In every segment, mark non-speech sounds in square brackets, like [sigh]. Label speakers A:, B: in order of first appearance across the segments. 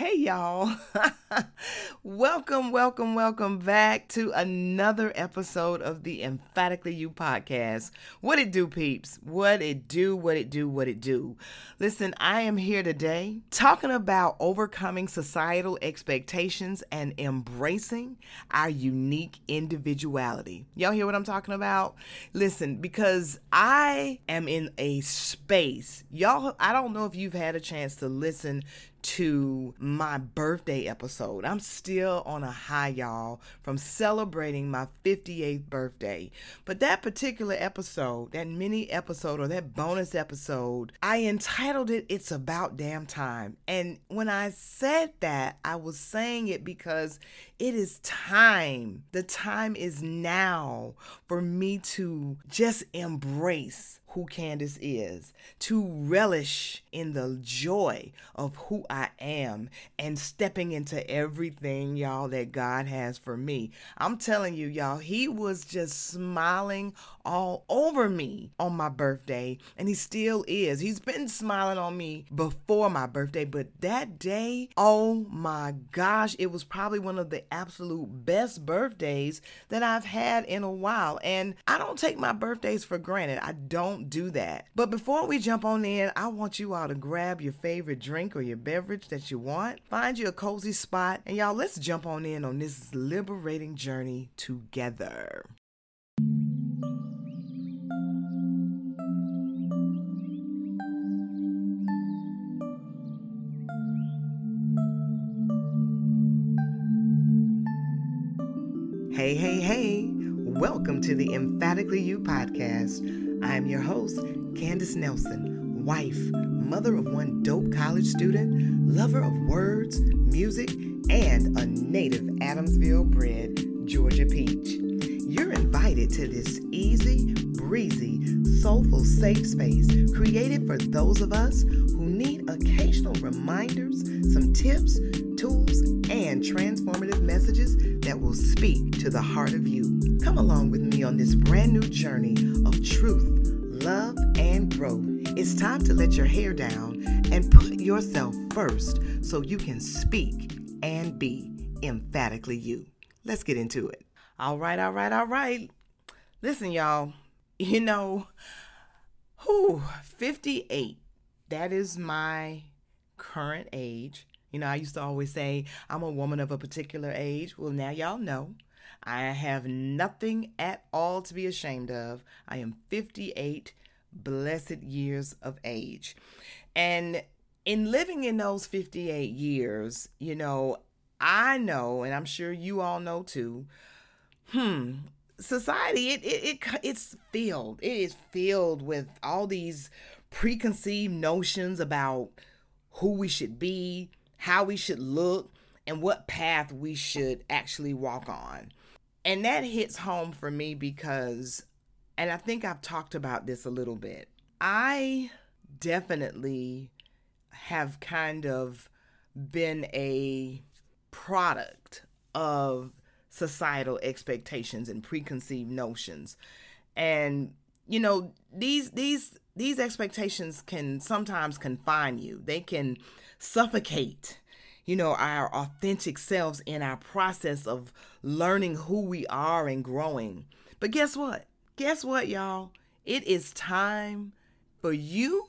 A: Hey, y'all. [laughs] welcome, welcome, welcome back to another episode of the Emphatically You podcast. What it do, peeps? What it do, what it do, what it do. Listen, I am here today talking about overcoming societal expectations and embracing our unique individuality. Y'all hear what I'm talking about? Listen, because I am in a space. Y'all, I don't know if you've had a chance to listen to my birthday episode. I'm still on a high, y'all, from celebrating my 58th birthday. But that particular episode, that mini episode or that bonus episode, I entitled it It's About Damn Time. And when I said that, I was saying it because it is time. The time is now for me to just embrace who Candace is, to relish in the joy of who I am and stepping into everything, y'all, that God has for me. I'm telling you, y'all, He was just smiling all over me on my birthday, and He still is. He's been smiling on me before my birthday, but that day, oh my gosh, it was probably one of the absolute best birthdays that I've had in a while. And I don't take my birthdays for granted. I don't don't do that. But before we jump on in, I want you all to grab your favorite drink or your beverage that you want, find you a cozy spot, and y'all, let's jump on in on this liberating journey together. Hey, hey, hey. Welcome to the Emphatically You podcast. I am your host, Candace Nelson, wife, mother of one dope college student, lover of words, music, and a native Adamsville bred Georgia peach. You're invited to this easy, breezy, soulful, safe space created for those of us who need occasional reminders, some tips, tools, and transformative messages that will speak to the heart of you. Come along with me on this brand new journey of truth, love, and growth. It's time to let your hair down and put yourself first so you can speak and be emphatically you. Let's get into it. All right, all right, all right. Listen, y'all, [laughs] you know, who 58. That is my current age. You know, I used to always say I'm a woman of a particular age. Well, now y'all know. I have nothing at all to be ashamed of. I am 58 blessed years of age. And in living in those 58 years, you know, I know, and I'm sure you all know too, hmm, society, it, it, it it's filled. It is filled with all these preconceived notions about who we should be, how we should look, and what path we should actually walk on. And that hits home for me because, and I think I've talked about this a little bit. I definitely have kind of been a product of societal expectations and preconceived notions. And you know, these these these expectations can sometimes confine you. They can suffocate you know, our authentic selves in our process of learning who we are and growing. But guess what? Guess what, y'all? It is time for you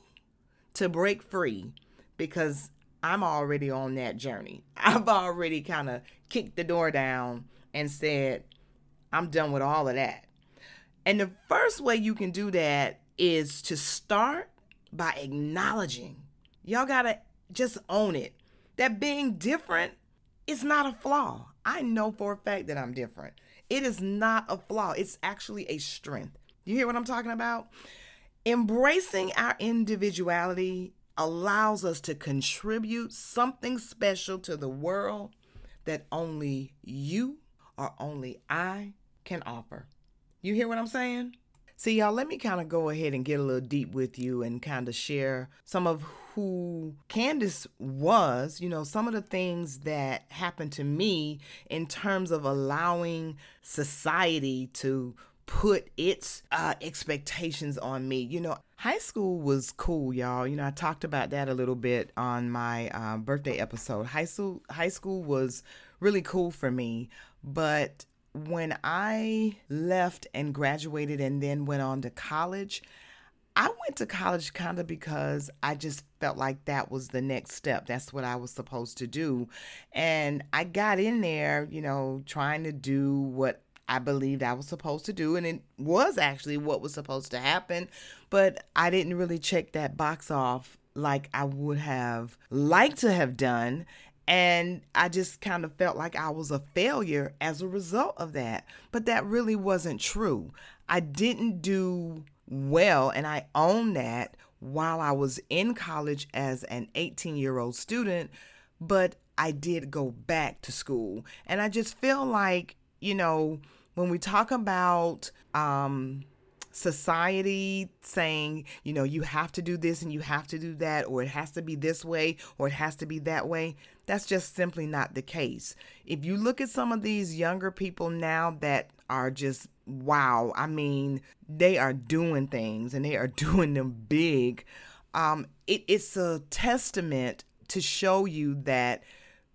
A: to break free because I'm already on that journey. [laughs] I've already kind of kicked the door down and said, I'm done with all of that. And the first way you can do that is to start by acknowledging. Y'all got to just own it that being different is not a flaw. I know for a fact that I'm different. It is not a flaw, it's actually a strength. You hear what I'm talking about? Embracing our individuality allows us to contribute something special to the world that only you or only I can offer. You hear what I'm saying? See, y'all, let me kind of go ahead and get a little deep with you and kind of share some of who Candace was, you know, some of the things that happened to me in terms of allowing society to put its uh, expectations on me. You know, high school was cool, y'all. You know, I talked about that a little bit on my uh, birthday episode. High school, high school was really cool for me, but when I left and graduated and then went on to college, I went to college kind of because I just felt like that was the next step. That's what I was supposed to do. And I got in there, you know, trying to do what I believed I was supposed to do. And it was actually what was supposed to happen. But I didn't really check that box off like I would have liked to have done. And I just kind of felt like I was a failure as a result of that. But that really wasn't true. I didn't do well, and I own that while I was in college as an 18 year old student, but I did go back to school. And I just feel like, you know, when we talk about um, society saying, you know, you have to do this and you have to do that, or it has to be this way or it has to be that way, that's just simply not the case. If you look at some of these younger people now that are just wow, I mean, they are doing things and they are [laughs] doing them big. Um, it, it's a testament to show you that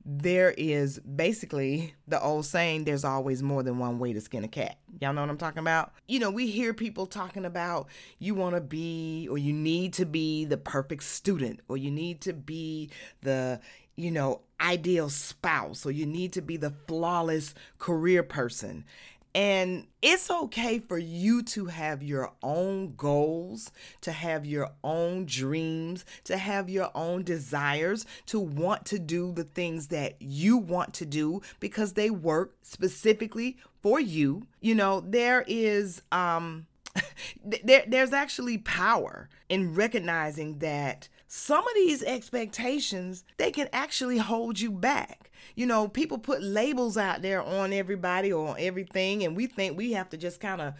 A: there is basically the old saying there's always more than one way to skin a cat. Y'all know what I'm talking about? You know, we hear people talking about you want to be or you need to be the perfect student or you need to be the, you know, ideal spouse or you need to be the flawless career person. And it's okay for you to have your own goals, to have your own dreams, to have your own desires, to want to do the things that you want to do because they work specifically for you. You know, there is um [laughs] there there's actually power in recognizing that some of these expectations they can actually hold you back. You know people put labels out there on everybody or on everything and we think we have to just kind of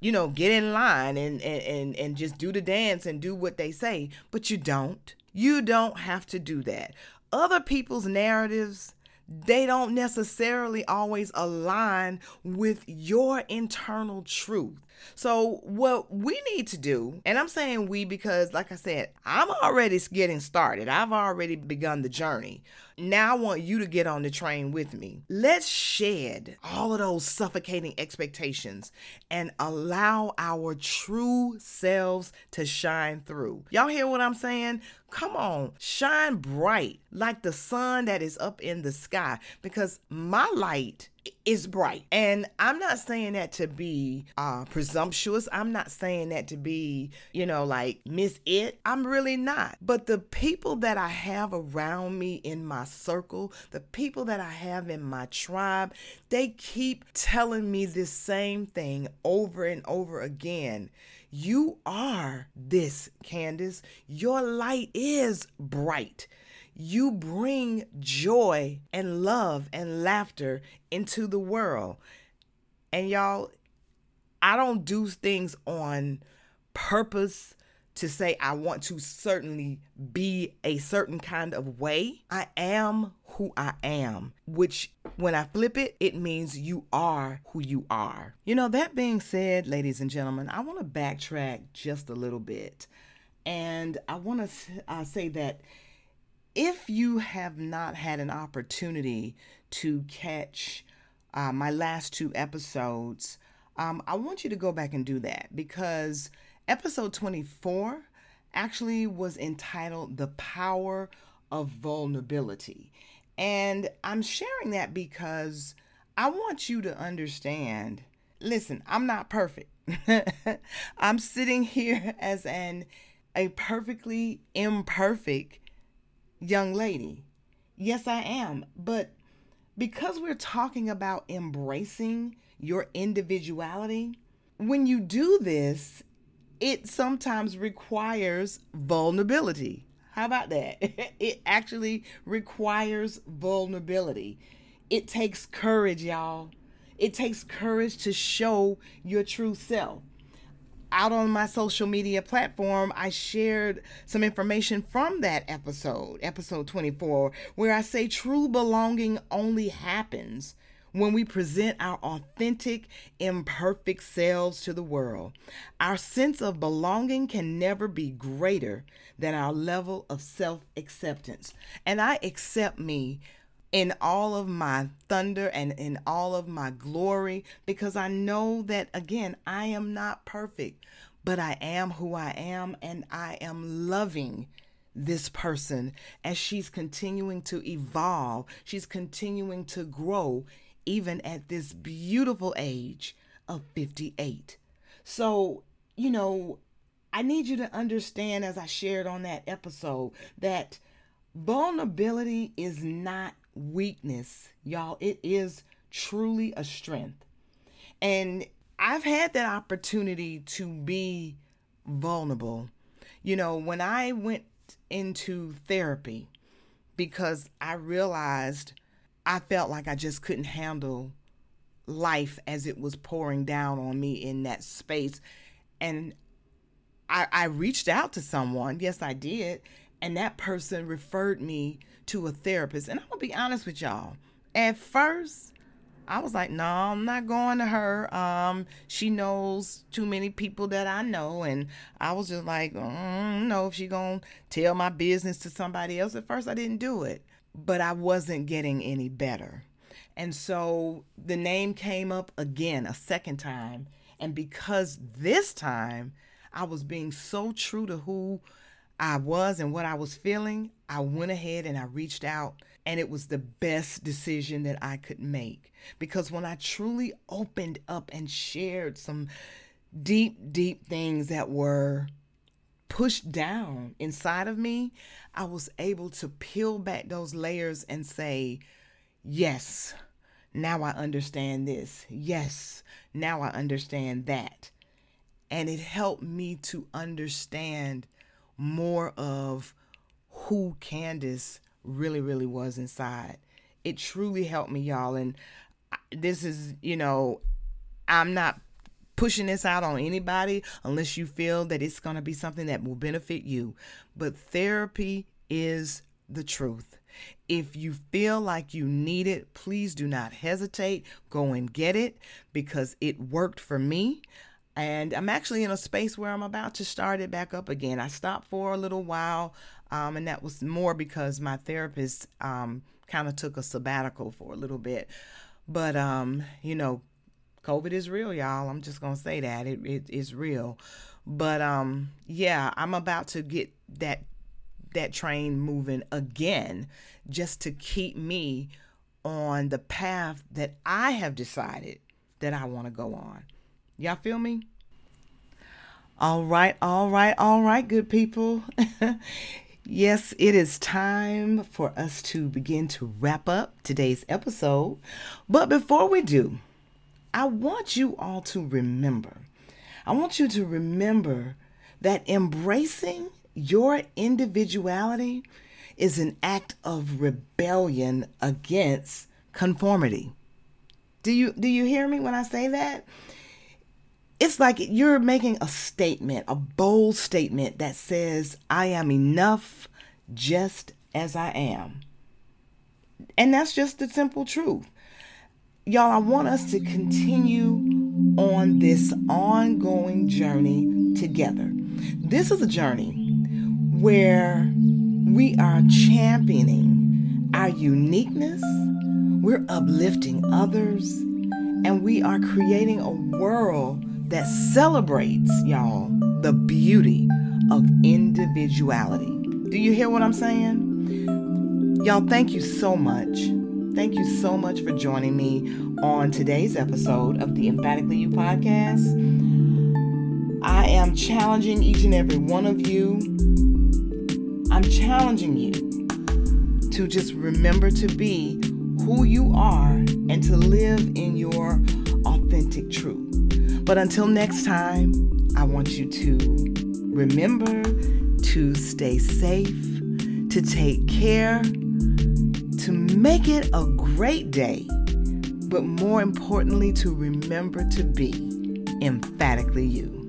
A: you know get in line and, and and and just do the dance and do what they say. But you don't. You don't have to do that. Other people's narratives they don't necessarily always align with your internal truth. So, what we need to do, and I'm saying we because, like I said, I'm already getting started, I've already begun the journey. Now, I want you to get on the train with me. Let's shed all of those suffocating expectations and allow our true selves to shine through. Y'all hear what I'm saying? Come on, shine bright like the sun that is up in the sky because my light is bright. And I'm not saying that to be uh, presumptuous. I'm not saying that to be, you know, like miss it. I'm really not. But the people that I have around me in my circle, the people that I have in my tribe, they keep telling me this same thing over and over again. You are this, Candace. Your light is bright you bring joy and love and laughter into the world. And y'all, I don't do things on purpose to say I want to certainly be a certain kind of way. I am who I am, which when I flip it, it means you are who you are. You know, that being said, ladies and gentlemen, I want to backtrack just a little bit. And I want to uh, say that if you have not had an opportunity to catch uh, my last two episodes, um, I want you to go back and do that because episode 24 actually was entitled The Power of Vulnerability. And I'm sharing that because I want you to understand listen, I'm not perfect. [laughs] I'm sitting here [laughs] as an a perfectly imperfect young lady. Yes, I am. But because we're talking about embracing your individuality, when you do this, it sometimes requires vulnerability. How about that? [laughs] it actually requires vulnerability. It takes courage, y'all. It takes courage to show your true self out on my social media platform, I shared some information from that episode, episode 24, where I say true belonging only happens when we present our authentic, imperfect selves to the world. Our sense of belonging can never be greater than our level of self acceptance. And I accept me in all of my thunder and in all of my glory because I know that, again, I am not perfect, but I am who I am and I am loving this person as she's continuing to evolve. She's continuing to grow even at this beautiful age of 58. So, you know, I need you to understand, as I shared on that episode, that vulnerability is not weakness, y'all. It is truly a strength. And I've had that opportunity to be vulnerable. You know, when I went into therapy, because I realized I felt like I just couldn't handle life as it was pouring down on me in that space. And I, I reached out to someone. Yes, I did. And that person referred me to a therapist. And I'm to be honest with y'all. At first, I was like, no, I'm not going to her. Um, she knows too many people that I know, and I was just like, mm, no, if she gonna tell my business to somebody else. At first, I didn't do it but I wasn't getting any better. And so the name came up again a second time. And because this time I was being so true to who I was and what I was feeling, I went ahead and I reached out. And it was the best decision that I could make. Because when I truly opened up and shared some deep, deep things that were pushed down inside of me, I was able to peel back those layers and say, yes, now I understand this. Yes, now I understand that. And it helped me to understand more of who Candace really, really was inside. It truly helped me, y'all. And this is, you know, I'm not pushing this out on anybody unless you feel that it's going to be something that will benefit you. But therapy is the truth. If you feel like you need it, please do not hesitate. Go and get it because it worked for me. And I'm actually in a space where I'm about to start it back up again. I stopped for a little while, um, and that was more because my therapist um, kind of took a sabbatical for a little bit. But, um, you know, COVID is real, y'all. I'm just gonna say that it, it is real. But um, yeah, I'm about to get that that train moving again, just to keep me on the path that I have decided that I want to go on. Y'all feel me? All right, all right, all right, good people. [laughs] yes, it is time for us to begin to wrap up today's episode. But before we do, I want you all to remember. I want you to remember that embracing your individuality is an act of rebellion against conformity. Do you do you hear me when I say that? It's like you're making a statement, a bold statement that says I am enough just as I am. And that's just the simple truth y'all, I want us to continue on this ongoing journey together. This is a journey where we are championing our uniqueness, we're uplifting others, and we are creating a world that celebrates, y'all, the beauty of individuality. Do you hear what I'm saying? Y'all, thank you so much Thank you so much for joining me on today's episode of the Emphatically You podcast. I am challenging each and every one of you. I'm challenging you to just remember to be who you are and to live in your authentic truth. But until next time, I want you to remember to stay safe, to take care to make it a great day, but more importantly, to remember to be emphatically you.